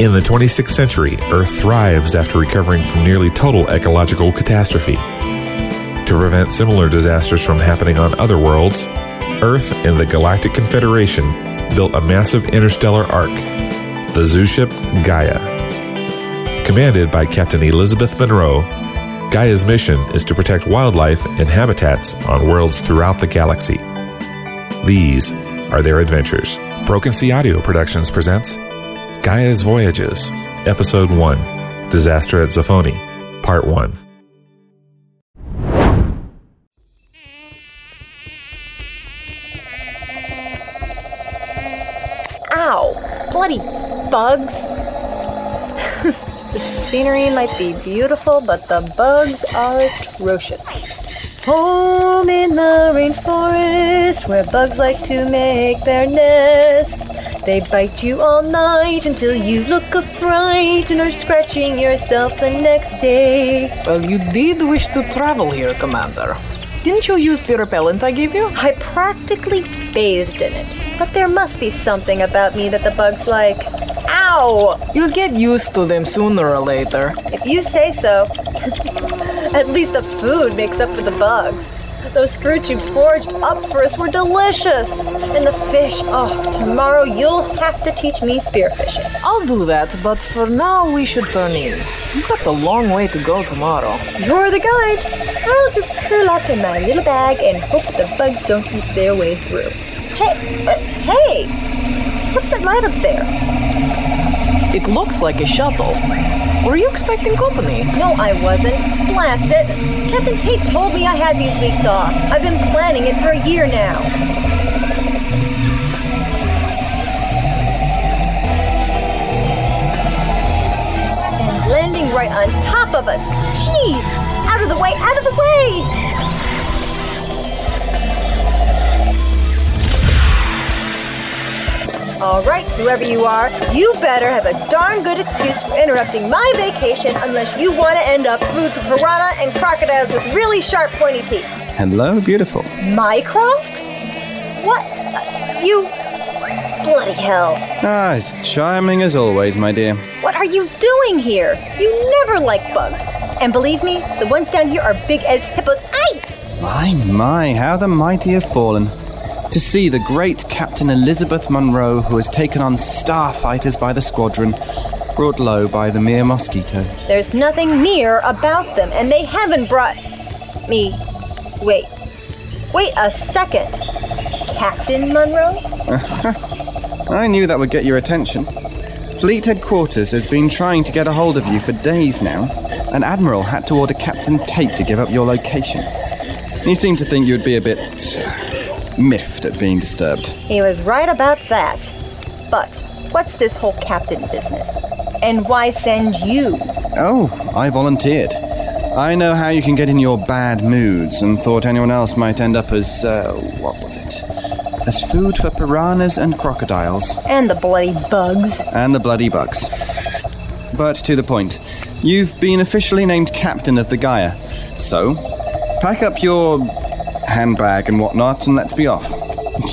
In the 26th century, Earth thrives after recovering from nearly total ecological catastrophe. To prevent similar disasters from happening on other worlds, Earth and the Galactic Confederation built a massive interstellar ark, the zoo ship Gaia. Commanded by Captain Elizabeth Monroe, Gaia's mission is to protect wildlife and habitats on worlds throughout the galaxy. These are their adventures. Broken Sea Audio Productions presents Gaia's Voyages, Episode 1 Disaster at Zaphoni, Part 1. Ow! Bloody bugs! the scenery might be beautiful, but the bugs are atrocious. Home in the rainforest, where bugs like to make their nests. They bite you all night until you look affright and are scratching yourself the next day. Well, you did wish to travel here, Commander. Didn't you use the repellent I gave you? I practically bathed in it, but there must be something about me that the bugs like. Ow! You'll get used to them sooner or later. If you say so. At least the food makes up for the bugs. Those fruits you foraged up for us were delicious. And the fish, oh, tomorrow you'll have to teach me spearfishing. I'll do that, but for now we should turn in. We've got a long way to go tomorrow. You're the guide. I'll just curl up in my little bag and hope the bugs don't eat their way through. Hey, uh, hey! What's that light up there? It looks like a shuttle. Were you expecting company? No, I wasn't. Blast it. Captain Tate told me I had these weeks off. I've been planning it for a year now. And landing right on top of us. Jeez! Out of the way, out of the way! All right, whoever you are, you better have a darn good excuse for interrupting my vacation unless you want to end up food for piranha and crocodiles with really sharp, pointy teeth. Hello, beautiful. Mycroft? What? Uh, you. Bloody hell. Ah, as charming as always, my dear. What are you doing here? You never like bugs. And believe me, the ones down here are big as hippos. Aye! My, my, how the mighty have fallen. To see the great Captain Elizabeth Monroe, who has taken on starfighters by the squadron, brought low by the mere mosquito. There's nothing mere about them, and they haven't brought me. Wait. Wait a second. Captain Monroe? I knew that would get your attention. Fleet headquarters has been trying to get a hold of you for days now, An Admiral had to order Captain Tate to give up your location. You seem to think you'd be a bit miffed at being disturbed. He was right about that. But what's this whole captain business? And why send you? Oh, I volunteered. I know how you can get in your bad moods and thought anyone else might end up as, uh, what was it? As food for piranhas and crocodiles. And the bloody bugs. And the bloody bugs. But to the point, you've been officially named captain of the Gaia. So, pack up your handbag and whatnot, and let's be off.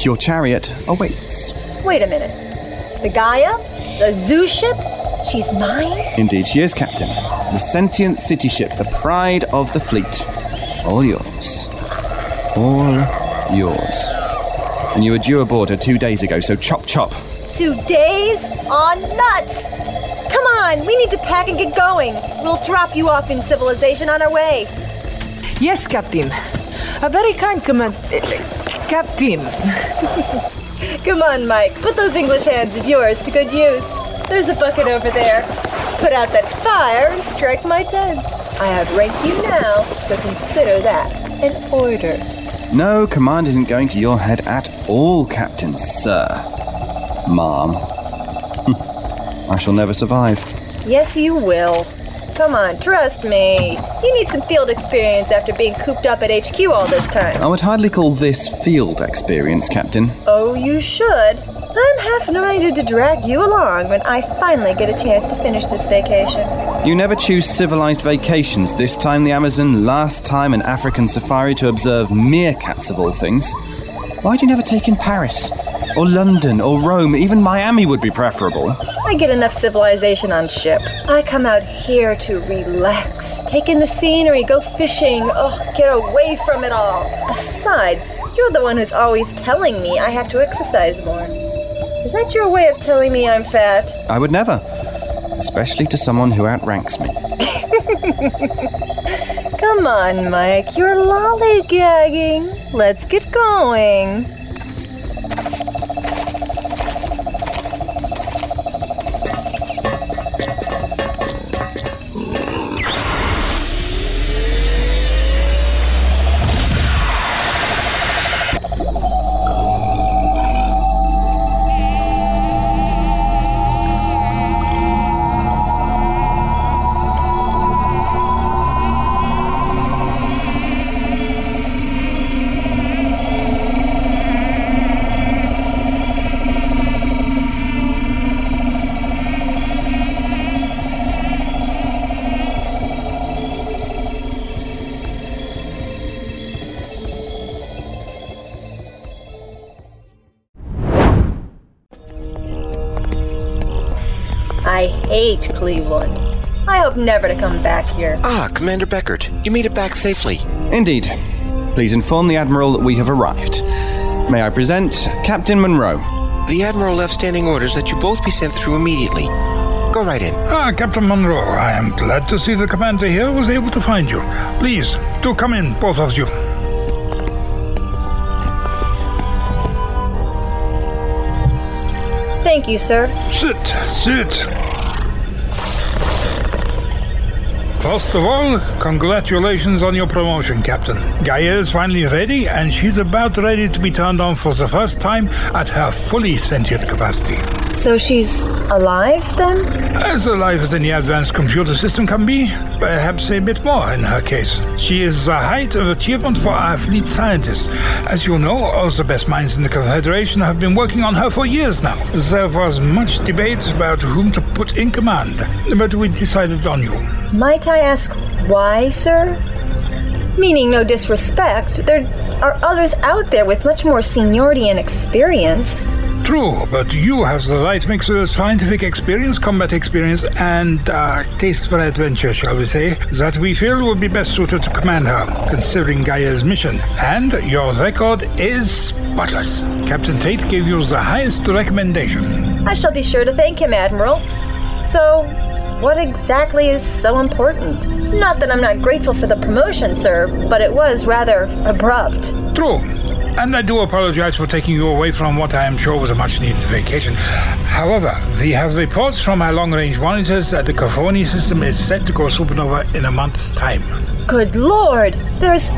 Your chariot awaits. Wait a minute. The Gaia? The zoo ship? She's mine? Indeed, she is, Captain. The sentient city ship, the pride of the fleet. All yours. All yours. And you were due aboard her two days ago, so chop chop. Two days? On nuts! Come on, we need to pack and get going. We'll drop you off in civilization on our way. Yes, Captain. A very kind command. Captain. Come on, Mike. Put those English hands of yours to good use. There's a bucket over there. Put out that fire and strike my tent. I outrank you now, so consider that an order. No, command isn't going to your head at all, Captain, sir. Mom. I shall never survive. Yes, you will. Come on, trust me. You need some field experience after being cooped up at HQ all this time. I would hardly call this field experience, Captain. Oh, you should. I'm half minded to drag you along when I finally get a chance to finish this vacation. You never choose civilized vacations. This time the Amazon, last time an African safari to observe meerkats of all things. Why'd you never take in Paris? Or London, or Rome, even Miami would be preferable. I get enough civilization on ship. I come out here to relax, take in the scenery, go fishing, oh, get away from it all. Besides, you're the one who's always telling me I have to exercise more. Is that your way of telling me I'm fat? I would never, especially to someone who outranks me. Come on, Mike, you're lollygagging. Let's get going. Hate Cleveland. I hope never to come back here. Ah, Commander Beckert, you made it back safely. Indeed. Please inform the Admiral that we have arrived. May I present Captain Monroe? The Admiral left standing orders that you both be sent through immediately. Go right in. Ah, Captain Monroe, I am glad to see the commander here was able to find you. Please, do come in, both of you. Thank you, sir. Sit, sit. First of all, congratulations on your promotion, Captain. Gaia is finally ready, and she's about ready to be turned on for the first time at her fully sentient capacity. So she's alive then? As alive as any advanced computer system can be, perhaps a bit more in her case. She is the height of achievement for our fleet scientists. As you know, all the best minds in the Confederation have been working on her for years now. There was much debate about whom to put in command, but we decided on you. Might I ask why, sir? Meaning no disrespect, there are others out there with much more seniority and experience. True, but you have the right mix of scientific experience, combat experience, and uh, taste for adventure, shall we say, that we feel would be best suited to command her, considering Gaia's mission. And your record is spotless. Captain Tate gave you the highest recommendation. I shall be sure to thank him, Admiral. So, what exactly is so important? Not that I'm not grateful for the promotion, sir, but it was rather abrupt. True. And I do apologize for taking you away from what I am sure was a much needed vacation. However, we have reports from our long range monitors that the Zaphoni system is set to go supernova in a month's time. Good lord! There's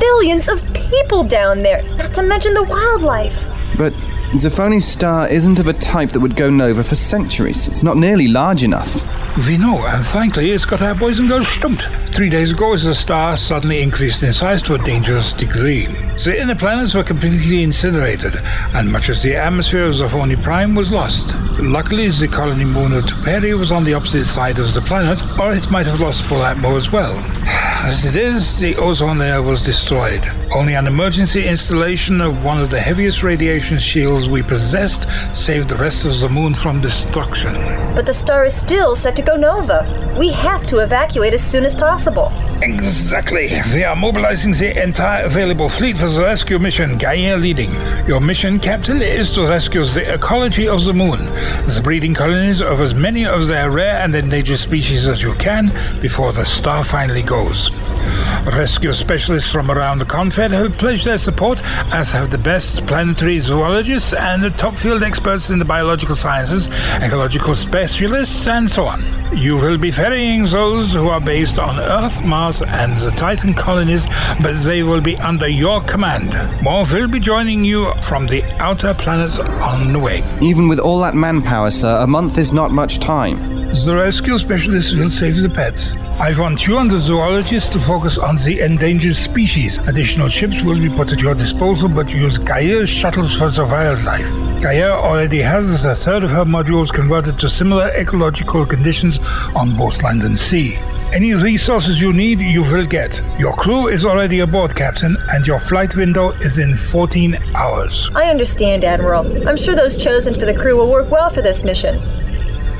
billions of people down there, not to mention the wildlife. But Zaphoni's star isn't of a type that would go nova for centuries. It's not nearly large enough. We know, and thankfully, it's got our boys and girls stumped. Three days ago, as the star suddenly increased in size to a dangerous degree. The inner planets were completely incinerated, and much of the atmosphere of Zaphoni Prime was lost. Luckily, the colony moon of Tuperi was on the opposite side of the planet, or it might have lost full atmo as well. As it is, the ozone layer was destroyed. Only an emergency installation of one of the heaviest radiation shields we possessed saved the rest of the moon from destruction. But the star is still set to go nova. We have to evacuate as soon as possible. Exactly. We are mobilizing the entire available fleet for the rescue mission, Gaia leading. Your mission, Captain, is to rescue the ecology of the moon, the breeding colonies of as many of their rare and endangered species as you can before the star finally goes. Rescue specialists from around the Confed have pledged their support, as have the best planetary zoologists and the top field experts in the biological sciences, ecological specialists, and so on. You will be ferrying those who are based on Earth, Mars, and the Titan colonies, but they will be under your command. More will be joining you from the outer planets on the way. Even with all that manpower, sir, a month is not much time. The rescue specialists will save the pets. I want you and the zoologists to focus on the endangered species. Additional ships will be put at your disposal, but use Gaia shuttles for the wildlife. Gaia already has a third of her modules converted to similar ecological conditions on both land and sea. Any resources you need, you will get. Your crew is already aboard, Captain, and your flight window is in 14 hours. I understand, Admiral. I'm sure those chosen for the crew will work well for this mission.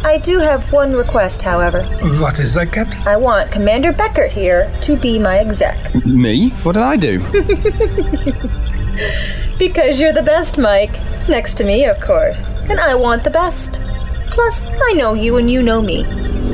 I do have one request, however. What is that, Captain? I want Commander Beckert here to be my exec. Me? What did I do? Because you're the best, Mike. Next to me, of course. And I want the best. Plus, I know you and you know me.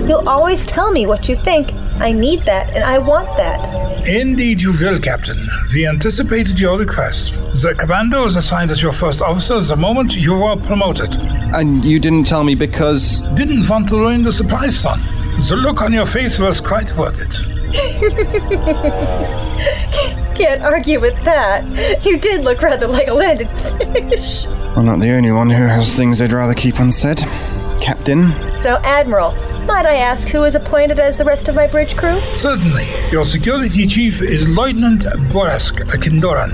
You'll always tell me what you think. I need that and I want that. Indeed, you will, Captain. We anticipated your request. The commando is assigned as your first officer the moment you were promoted. and you didn't tell me because. Didn't want to ruin the surprise, son. The look on your face was quite worth it. Can't argue with that. You did look rather like a landed fish. I'm not the only one who has things they'd rather keep unsaid. Captain, So, Admiral, might I ask who is appointed as the rest of my bridge crew? Certainly. Your security chief is Lieutenant Borask Akindoran.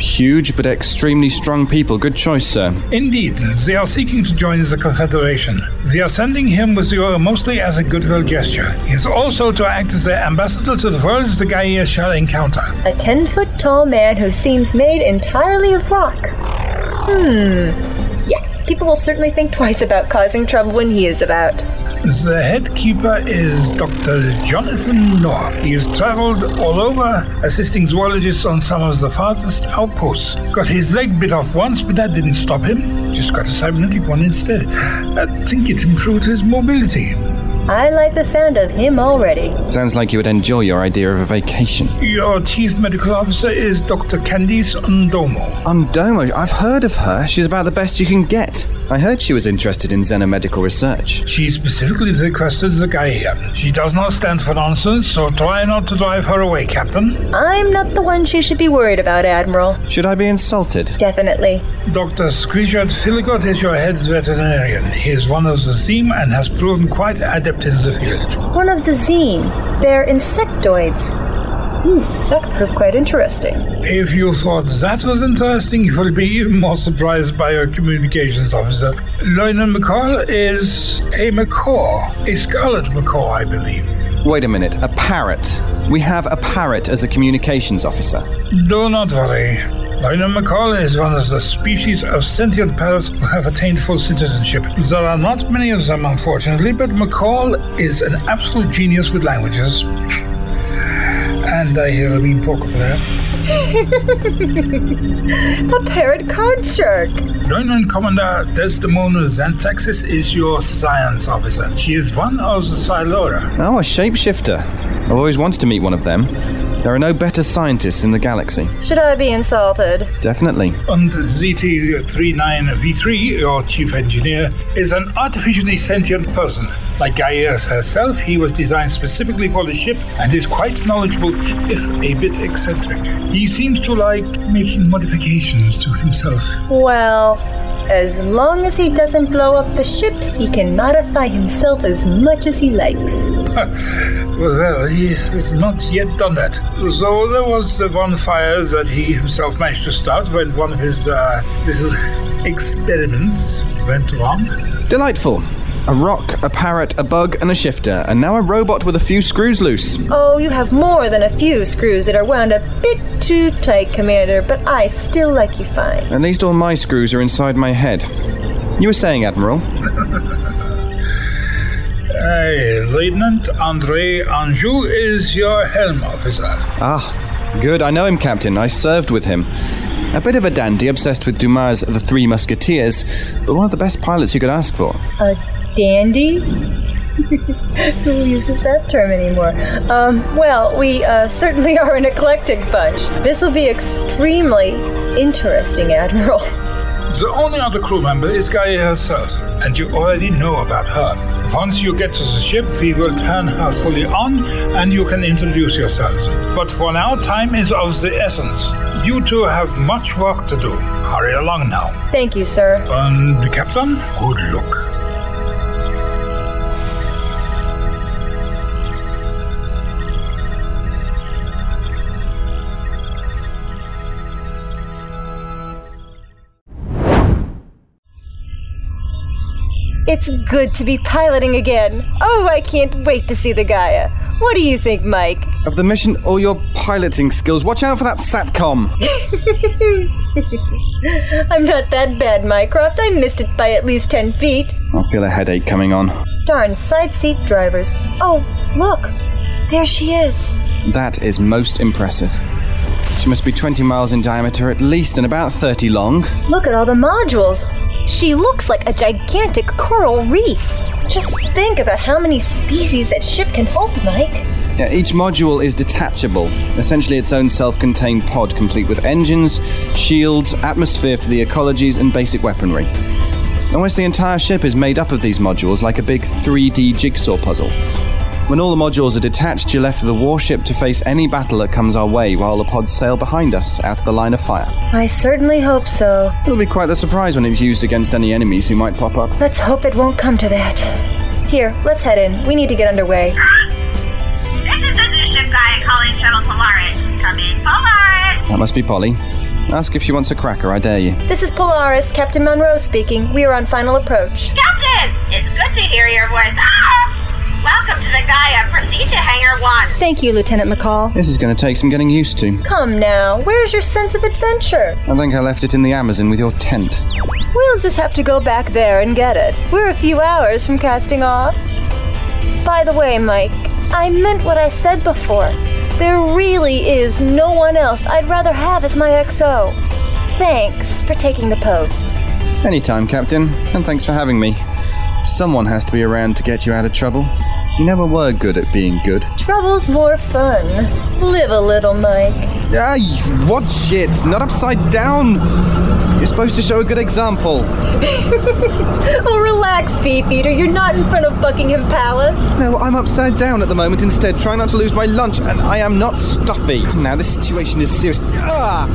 huge but extremely strong people. Good choice, sir. Indeed, they are seeking to join the Confederation. They are sending him with you mostly as a goodwill gesture. He is also to act as their ambassador to the world the Gaia shall encounter. A 10 foot tall man who seems made entirely of rock. Hmm. Yeah, people will certainly think twice about causing trouble when he is about. The head keeper is Dr. Jonathan Law. He has traveled all over, assisting zoologists on some of the farthest outposts. Got his leg bit off once, but that didn't stop him. Just got a cybernetic one instead. I think it improved his mobility. I like the sound of him already. Sounds like you would enjoy your idea of a vacation. Your chief medical officer is Dr. Candice Undomo. Undomo, I've heard of her. She's about the best you can get. I heard she was interested in xenomedical research. She specifically requested the Gaia. She does not stand for nonsense, so try not to drive her away, Captain. I'm not the one she should be worried about, Admiral. Should I be insulted? Definitely. Dr. Squishard Philligot is your head veterinarian. He is one of the team and has proven quite adept in the field. One of the zine. They're insectoids. Hmm, that could prove quite interesting. If you thought that was interesting, you will be even more surprised by your communications officer. Lieutenant McCall is a macaw, a scarlet macaw, I believe. Wait a minute, a parrot. We have a parrot as a communications officer. Do not worry. Lieutenant McCall is one of the species of sentient parrots who have attained full citizenship. There are not many of them, unfortunately, but McCall is an absolute genius with languages. And I hear a mean poker player. A parrot card shark. Lieutenant Commander Desdemona Xantaxis is your science officer. She is one of the Silora. Oh, a shapeshifter. I've always wanted to meet one of them. There are no better scientists in the galaxy. Should I be insulted? Definitely. And ZT-39V3, your chief engineer, is an artificially sentient person. Like Gaia herself, he was designed specifically for the ship and is quite knowledgeable, if a bit eccentric. He seems to like making modifications to himself. Well, as long as he doesn't blow up the ship, he can modify himself as much as he likes. well, he has not yet done that. So there was the one fire that he himself managed to start when one of his uh, little experiments went wrong. Delightful. A rock, a parrot, a bug, and a shifter, and now a robot with a few screws loose. Oh, you have more than a few screws that are wound a bit too tight, Commander, but I still like you fine. At least all my screws are inside my head. You were saying, Admiral? Hey, Lieutenant Andre Anjou is your helm officer. Ah, good. I know him, Captain. I served with him. A bit of a dandy, obsessed with Dumas' The Three Musketeers, but one of the best pilots you could ask for. A dandy? Who uses that term anymore? Um, well, we uh, certainly are an eclectic bunch. This will be extremely interesting, Admiral. The only other crew member is Gaia herself, and you already know about her. Once you get to the ship, we will turn her fully on, and you can introduce yourselves. But for now, time is of the essence. You two have much work to do. Hurry along now. Thank you, sir. And, Captain, good luck. It's good to be piloting again. Oh, I can't wait to see the Gaia. What do you think, Mike? Of the mission or your piloting skills, watch out for that SATCOM! I'm not that bad, Mycroft. I missed it by at least 10 feet. I feel a headache coming on. Darn side seat drivers. Oh, look! There she is. That is most impressive. She must be 20 miles in diameter at least and about 30 long. Look at all the modules. She looks like a gigantic coral reef. Just think about how many species that ship can hold, Mike. Yeah, each module is detachable, essentially its own self contained pod complete with engines, shields, atmosphere for the ecologies, and basic weaponry. Almost the entire ship is made up of these modules like a big 3D jigsaw puzzle. When all the modules are detached, you're left with a warship to face any battle that comes our way while the pods sail behind us out of the line of fire. I certainly hope so. It'll be quite the surprise when it's used against any enemies who might pop up. Let's hope it won't come to that. Here, let's head in. We need to get underway. This is the new ship Gaia calling Shuttle Polaris. Come in, Polaris! That must be Polly. Ask if she wants a cracker, I dare you. This is Polaris, Captain Monroe speaking. We are on final approach. Captain! It's good to hear your voice. Ah! To the Gaia. Proceed to Hangar 1. Thank you, Lieutenant McCall. This is going to take some getting used to. Come now, where's your sense of adventure? I think I left it in the Amazon with your tent. We'll just have to go back there and get it. We're a few hours from casting off. By the way, Mike, I meant what I said before. There really is no one else I'd rather have as my XO. Thanks for taking the post. Anytime, Captain, and thanks for having me. Someone has to be around to get you out of trouble. You never were good at being good. Trouble's more fun. Live a little, Mike. Ay, what shit? Not upside down! You're supposed to show a good example. Oh, relax, Beefeater. You're not in front of Buckingham Palace. No, I'm upside down at the moment instead, trying not to lose my lunch, and I am not stuffy. Now, this situation is serious. Ah!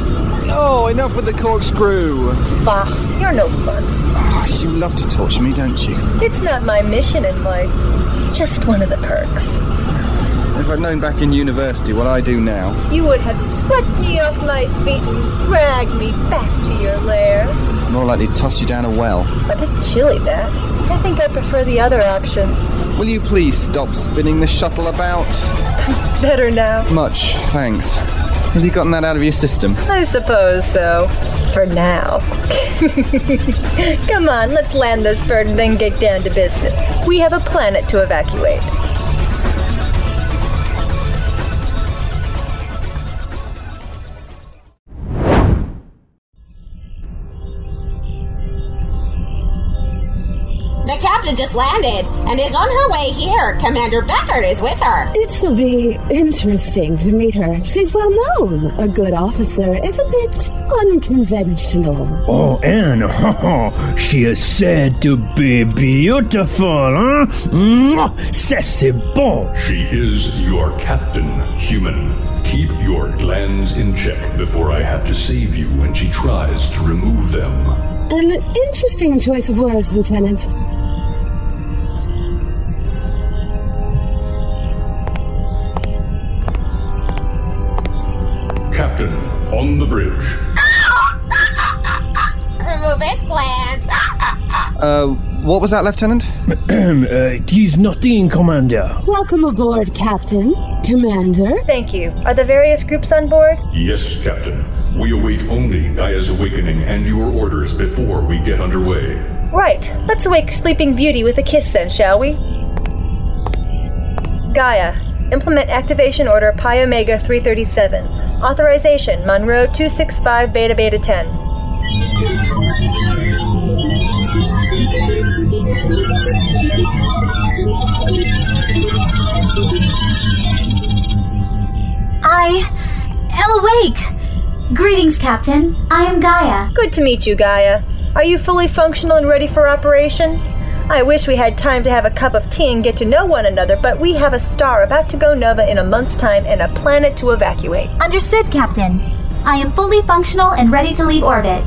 No, enough with the corkscrew. Bah, you're no fun. Ah, you love to torture me, don't you? It's not my mission in life. Just one of the perks. If I'd known back in university what I do now, You would have swept me off my feet and dragged me back to your lair. More likely toss you down a well. A bit chilly, that. I think I prefer the other option. Will you please stop spinning the shuttle about? Better now. Much, thanks. Have you gotten that out of your system? I suppose so. For now. Come on, let's land this bird and then get down to business. We have a planet to evacuate. Just landed and is on her way here. Commander Beckert is with her. It shall be interesting to meet her. She's well known, a good officer, if a bit unconventional. Oh, and she is said to be beautiful, huh? Mwah! Ça, c'est bon. She is your captain, human. Keep your glands in check before I have to save you when she tries to remove them. An interesting choice of words, Lieutenant. Uh, what was that, Lieutenant? uh, tis nothing, Commander. Welcome aboard, Captain. Commander. Thank you. Are the various groups on board? Yes, Captain. We await only Gaia's awakening and your orders before we get underway. Right. Let's wake Sleeping Beauty with a kiss then, shall we? Gaia, implement activation order Pi Omega 337. Authorization Monroe 265 Beta Beta 10. Greetings, Captain. I am Gaia. Good to meet you, Gaia. Are you fully functional and ready for operation? I wish we had time to have a cup of tea and get to know one another, but we have a star about to go nova in a month's time and a planet to evacuate. Understood, Captain. I am fully functional and ready to leave orbit.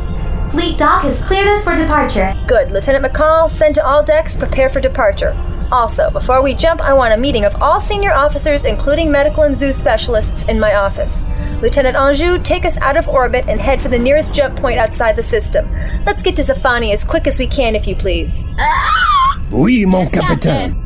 Fleet dock has cleared us for departure. Good. Lieutenant McCall, send to all decks, prepare for departure. Also, before we jump, I want a meeting of all senior officers, including medical and zoo specialists, in my office. Lieutenant Anjou, take us out of orbit and head for the nearest jump point outside the system. Let's get to Zaphoni as quick as we can, if you please. Ah! Oui, mon capitaine.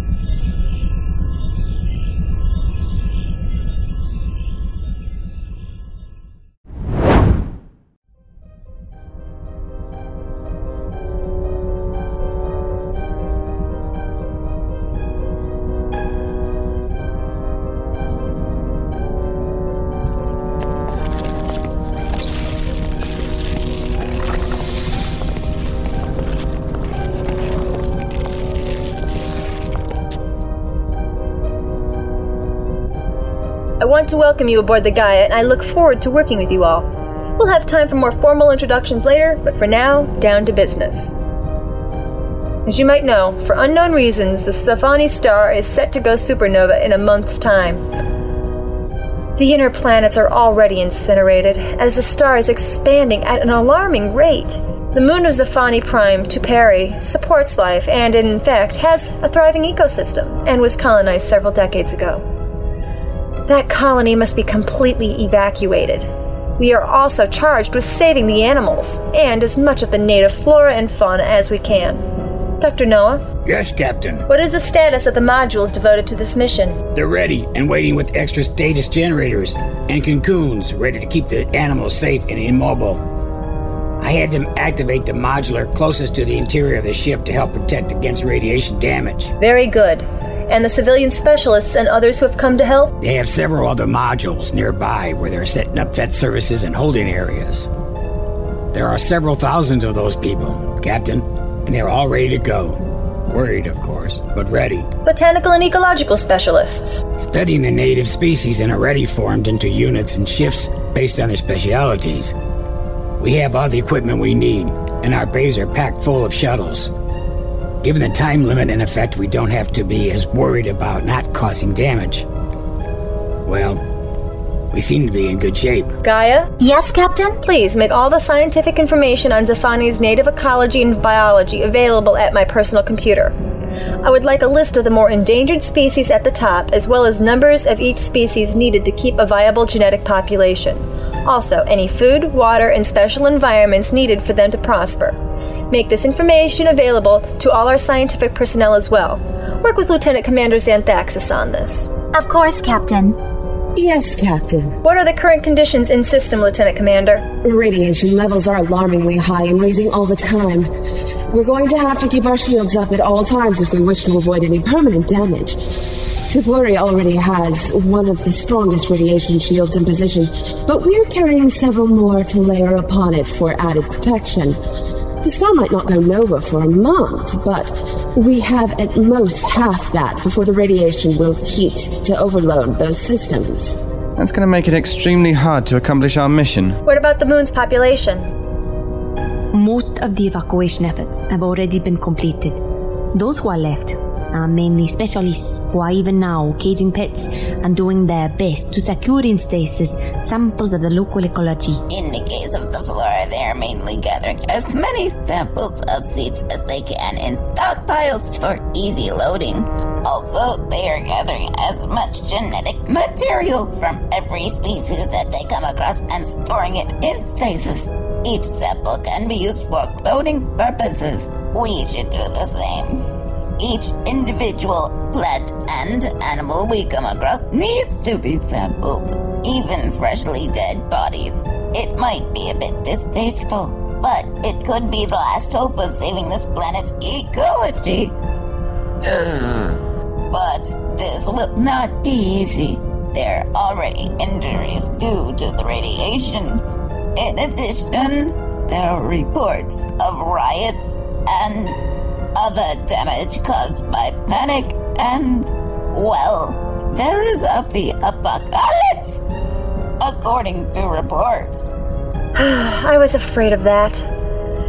Want to welcome you aboard the Gaia, and I look forward to working with you all. We'll have time for more formal introductions later, but for now, down to business. As you might know, for unknown reasons, the Zaphoni star is set to go supernova in a month's time. The inner planets are already incinerated, as the star is expanding at an alarming rate. The moon of Zaphoni Prime, Tuperi, supports life and, in fact, has a thriving ecosystem and was colonized several decades ago. That colony must be completely evacuated. We are also charged with saving the animals and as much of the native flora and fauna as we can. Dr. Noah, Yes, Captain. what is the status of the modules devoted to this mission? They're ready and waiting with extra stasis generators and cocoons ready to keep the animals safe and immobile. I had them activate the modular closest to the interior of the ship to help protect against radiation damage. Very good. And the civilian specialists and others who have come to help? They have several other modules nearby where they're setting up vet services and holding areas. There are several thousands of those people, Captain, and they're all ready to go. Worried, of course, but ready. Botanical and ecological specialists. Studying the native species and already formed into units and shifts based on their specialities. We have all the equipment we need, and our bays are packed full of shuttles. Given the time limit in effect, we don't have to be as worried about not causing damage. Well, we seem to be in good shape. Gaia? Yes, Captain? Please make all the scientific information on Zaphoni's native ecology and biology available at my personal computer. I would like a list of the more endangered species at the top, as well as numbers of each species needed to keep a viable genetic population. Also, any food, water, and special environments needed for them to prosper. Make this information available to all our scientific personnel as well. Work with Lieutenant Commander Xantaxis on this. Of course, Captain. Yes, Captain. What are the current conditions in system, Lieutenant Commander? Radiation levels are alarmingly high and raising all the time. We're going to have to keep our shields up at all times if we wish to avoid any permanent damage. Tuperi already has one of the strongest radiation shields in position, but we're carrying several more to layer upon it for added protection. The star might not go nova for a month, but we have at most half that before the radiation will heat to overload those systems. That's going to make it extremely hard to accomplish our mission. What about the moon's population? Most of the evacuation efforts have already been completed. Those who are left are mainly specialists who are even now caging pets and doing their best to secure in stasis samples of the local ecology. In the case of the flora, they are mainly gathering as many samples of seeds as they can in stockpiles for easy loading. Also, they are gathering as much genetic material from every species that they come across and storing it in stasis. Each sample can be used for cloning purposes. We should do the same. Each individual plant and animal we come across needs to be sampled, even freshly dead bodies. It might be a bit distasteful, but it could be the last hope of saving this planet's ecology. but this will not be easy. There are already injuries due to the radiation. In addition, there are reports of riots and other damage caused by panic and, well, terrors of the apocalypse, according to reports. I was afraid of that.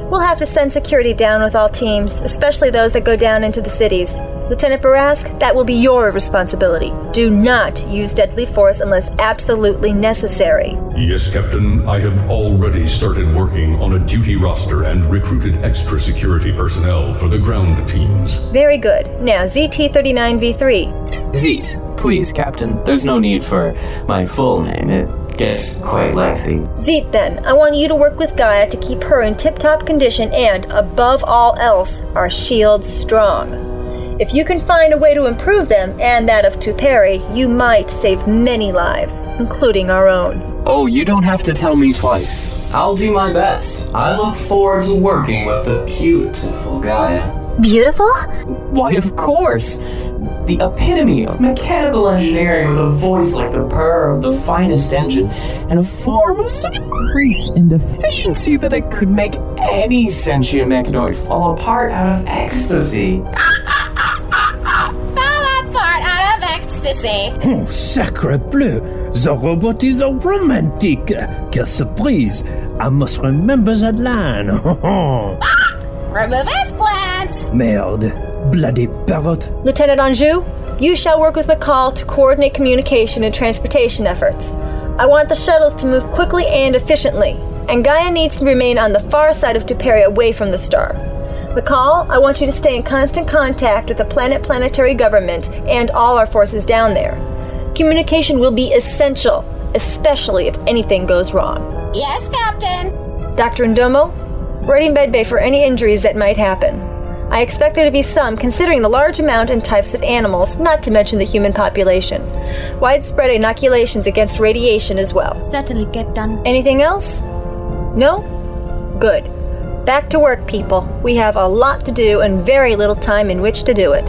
We'll have to send security down with all teams, especially those that go down into the cities. Lieutenant Barask, that will be your responsibility. Do not use deadly force unless absolutely necessary. Yes, Captain. I have already started working on a duty roster and recruited extra security personnel for the ground teams. Very good. Now, ZT39V3. Zeet, please, Captain. There's no need for my full name. It gets quite lengthy. Zeet, then, I want you to work with Gaia to keep her in tip top condition and, above all else, our shields strong. If you can find a way to improve them and that of Tuperi, you might save many lives, including our own. Oh, you don't have to tell me twice. I'll do my best. I look forward to working with the beautiful Gaia. Beautiful? Why, of course! The epitome of mechanical engineering with a voice like the purr of the finest engine, and a form of such grace and efficiency that it could make any sentient mechanoid fall apart out of ecstasy. Fall apart out of ecstasy. Oh, sacre bleu! The robot is a romantic. Quelle surprise! I must remember that line. Ah, remove his plants! Merde. Bloody parrot. Lieutenant Anjou, you shall work with McCall to coordinate communication and transportation efforts. I want the shuttles to move quickly and efficiently, and Gaia needs to remain on the far side of Tuperi away from the star. McCall, I want you to stay in constant contact with the planet planetary government and all our forces down there. Communication will be essential, especially if anything goes wrong. Yes, Captain. Dr. Ndomo, ready medbay for any injuries that might happen. I expect there to be some, considering the large amount and types of animals, not to mention the human population. Widespread inoculations against radiation as well. Certainly, Captain. Anything else? No? Good. Back to work, people. We have a lot to do and very little time in which to do it.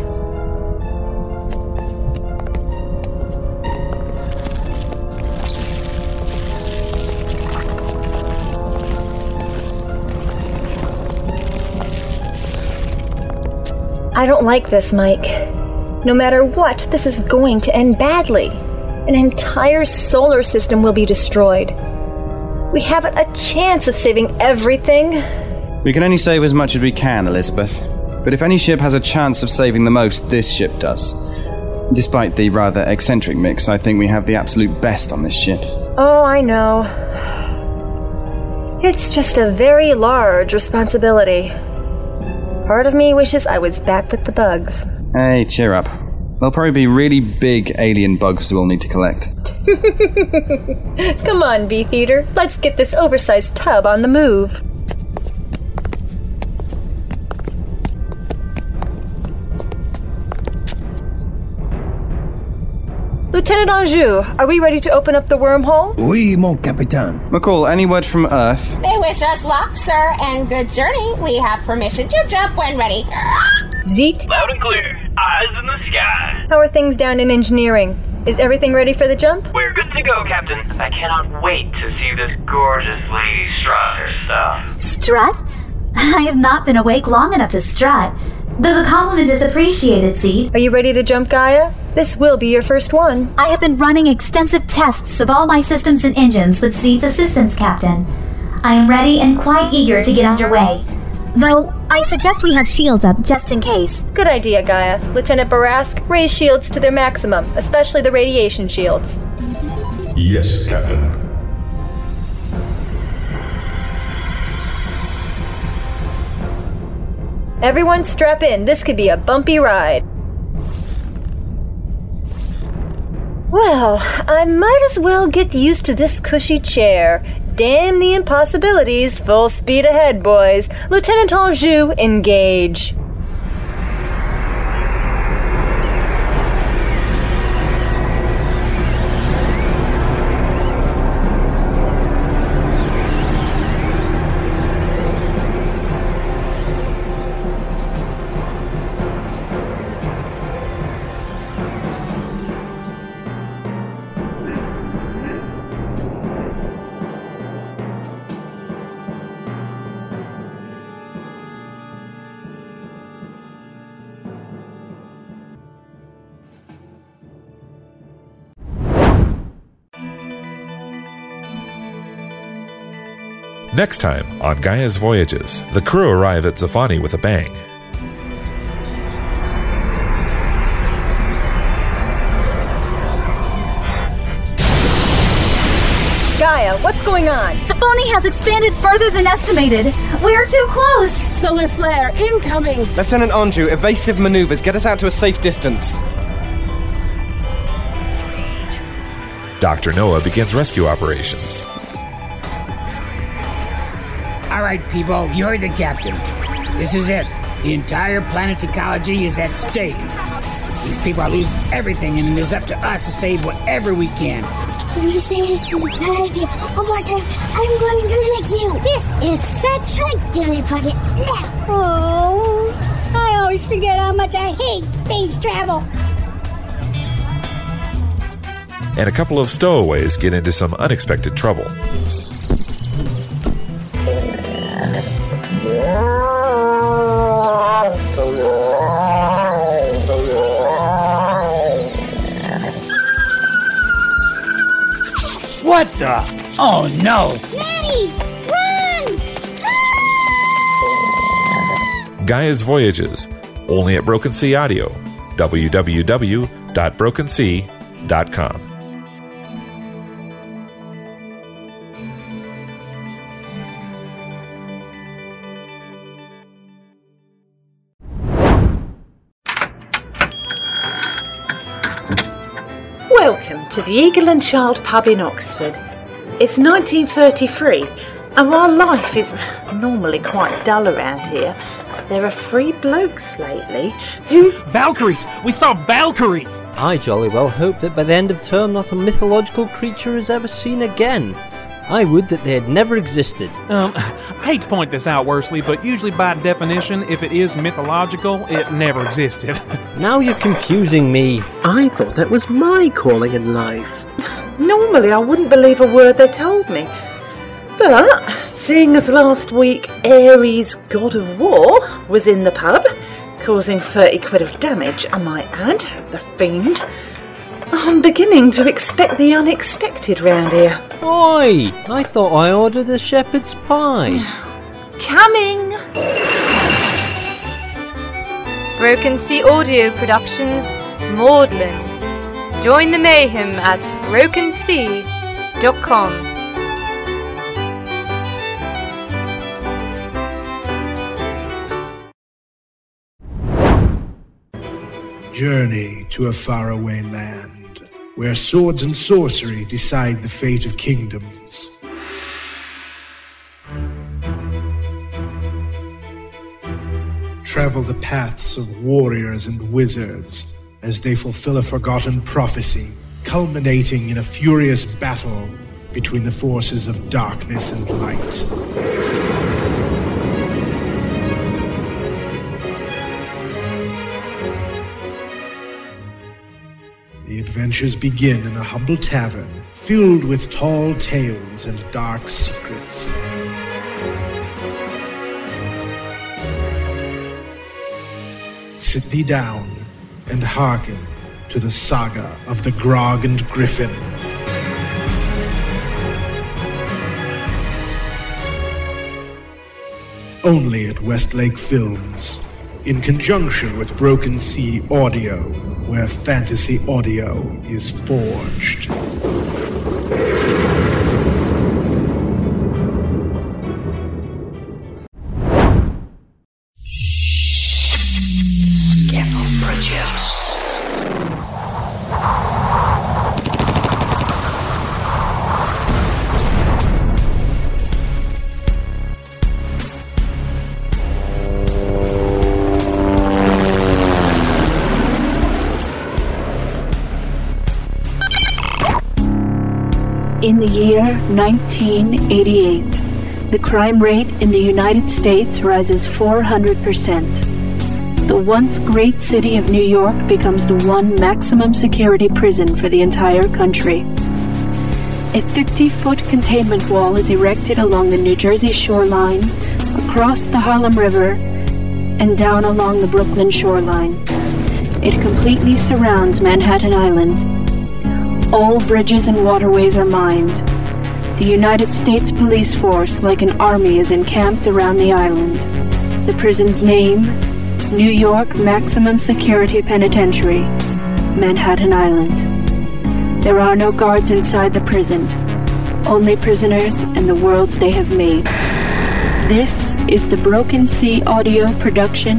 I don't like this, Mike. No matter what, this is going to end badly. An entire solar system will be destroyed. We haven't a chance of saving everything. We can only save as much as we can, Elizabeth. But if any ship has a chance of saving the most, this ship does. Despite the rather eccentric mix, I think we have the absolute best on this ship. Oh, I know. It's just a very large responsibility. Part of me wishes I was back with the bugs. Hey, cheer up. There'll probably be really big alien bugs we'll need to collect. Come on, Beefeater. Let's get this oversized tub on the move. Lieutenant Anjou, are we ready to open up the wormhole? Oui, mon capitaine. McCall, any word from Earth? They wish us luck, sir, and good journey. We have permission to jump when ready. Zeet? Loud and clear. Eyes in the sky. How are things down in engineering? Is everything ready for the jump? We're good to go, Captain. I cannot wait to see this gorgeous lady strut her stuff. Strut? I have not been awake long enough to strut. Though the compliment is appreciated, Zeet. Are you ready to jump, Gaia? This will be your first one. I have been running extensive tests of all my systems and engines with Zeet's assistance, Captain. I am ready and quite eager to get underway. Though, I suggest we have shields up just in case. Good idea, Gaia. Lieutenant Barask, raise shields to their maximum, especially the radiation shields. Yes, Captain. Everyone strap in. This could be a bumpy ride. Well, I might as well get used to this cushy chair. Damn the impossibilities. Full speed ahead, boys. Lieutenant Anjou, engage. Next time on Gaia's Voyages, the crew arrive at Zaphoni with a bang. Gaia, what's going on? Zaphoni has expanded further than estimated. We're too close. Solar flare incoming. Lieutenant Anjou, evasive maneuvers. Get us out to a safe distance. Dr. Noah begins rescue operations. All right, people, you heard the captain. This is it. The entire planet's ecology is at stake. These people are losing everything, and it is up to us to save whatever we can. Please say this is a bad idea. One more time, I'm going to do like you. This is such a Dilly Pocket now. Oh, I always forget how much I hate space travel. And a couple of stowaways get into some unexpected trouble. What the? Oh no! Daddy, run! Ah! Gaia's Voyages, only at Broken Sea Audio. www.brokensea.com. to the Eagle and Child pub in Oxford. It's 1933, and while life is normally quite dull around here, there are three blokes lately who. Valkyries! We saw Valkyries! I jolly well hope that by the end of term not a mythological creature is ever seen again. I would that they had never existed. Um, I hate to point this out, Worsley, but usually by definition, if it is mythological, it never existed. Now you're confusing me. I thought that was my calling in life. Normally, I wouldn't believe a word they told me. But, seeing as last week Ares, god of war, was in the pub, causing 30 quid of damage, I might add, the fiend, I'm beginning to expect the unexpected round here. Oi! I thought I ordered a shepherd's pie. Coming! Broken Sea Audio Productions, Maudlin. Join the mayhem at brokensea.com. Journey to a faraway land where swords and sorcery decide the fate of kingdoms. Travel the paths of warriors and wizards as they fulfill a forgotten prophecy, culminating in a furious battle between the forces of darkness and light. Adventures begin in a humble tavern filled with tall tales and dark secrets. Sit thee down and hearken to the saga of the Grog and Griffin. Only at Westlake Films, in conjunction with Broken Sea Audio, where fantasy audio is forged. In the year 1988, the crime rate in the United States rises 400%. The once great city of New York becomes the one maximum security prison for the entire country. A 50 foot containment wall is erected along the New Jersey shoreline, across the Harlem River, and down along the Brooklyn shoreline. It completely surrounds Manhattan Island. All bridges and waterways are mined. The United States Police Force, like an army, is encamped around the island. The prison's name New York Maximum Security Penitentiary, Manhattan Island. There are no guards inside the prison, only prisoners and the worlds they have made. This is the Broken Sea audio production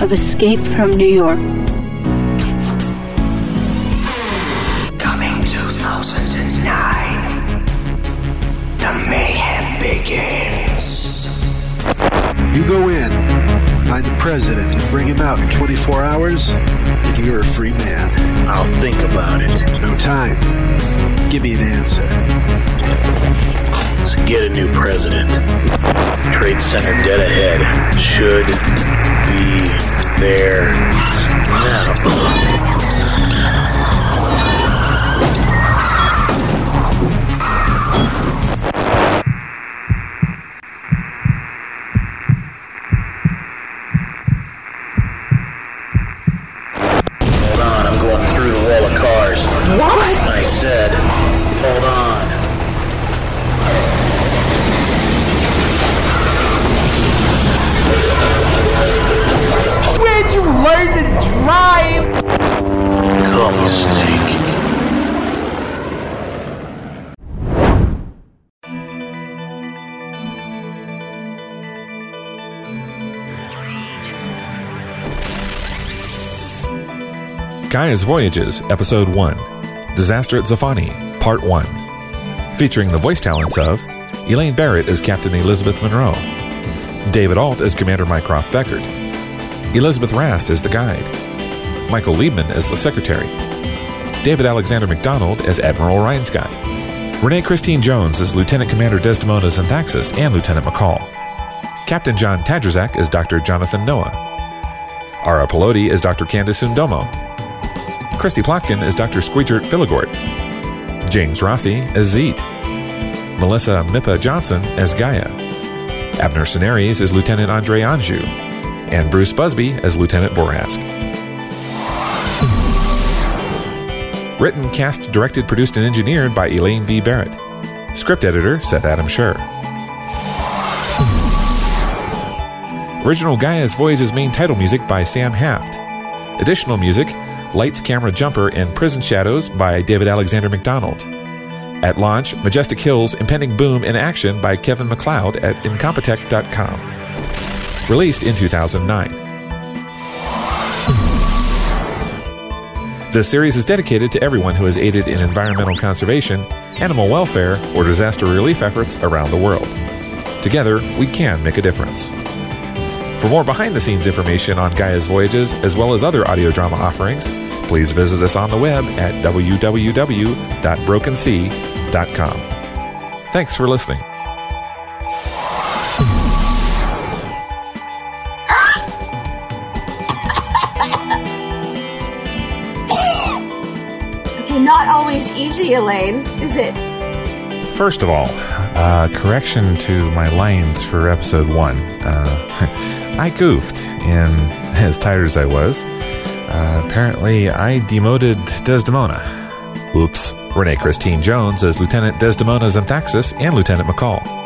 of Escape from New York. You go in, find the president, and bring him out in 24 hours, and you're a free man. I'll think about it. No time. Give me an answer. Let's get a new president. Trade Center dead ahead. Should be there now. Gaia's Voyages, Episode 1 Disaster at Zaphoni, Part 1. Featuring the voice talents of Elaine Barrett as Captain Elizabeth Monroe, David Alt as Commander Mycroft Beckert, Elizabeth Rast as the guide, Michael Liebman as the secretary, David Alexander McDonald as Admiral Reinscott, Renee Christine Jones as Lieutenant Commander Desdemona Xantaxis and Lieutenant McCall, Captain John Tadrazak as Dr. Jonathan Noah, Ara Pelodi as Dr. Candice Undomo, Christy Plotkin as Dr. Squeegert Filigort, James Rossi as Zeet, Melissa Mippa Johnson as Gaia, Abner Senaries as Lieutenant Andre Anjou, and Bruce Busby as Lieutenant Borask. Written, cast, directed, produced, and engineered by Elaine V. Barrett. Script editor Seth Adam Scher. Original Gaia's Voyage's main title music by Sam Haft. Additional music Lights, Camera, Jumper, and Prison Shadows by David Alexander McDonald. At launch, Majestic Hills, Impending Boom in Action by Kevin MacLeod at Incompetech.com. Released in 2009. The series is dedicated to everyone who has aided in environmental conservation, animal welfare, or disaster relief efforts around the world. Together, we can make a difference. For more behind the scenes information on Gaia's Voyages, as well as other audio drama offerings, please visit us on the web at www.brokensea.com. Thanks for listening. Okay, not always easy, Elaine, is it? First of all, uh, correction to my lines for episode one. Uh, I goofed, and as tired as I was, uh, apparently I demoted Desdemona. Oops. Renee Christine Jones as Lieutenant Desdemona Xantaxis and Lieutenant McCall.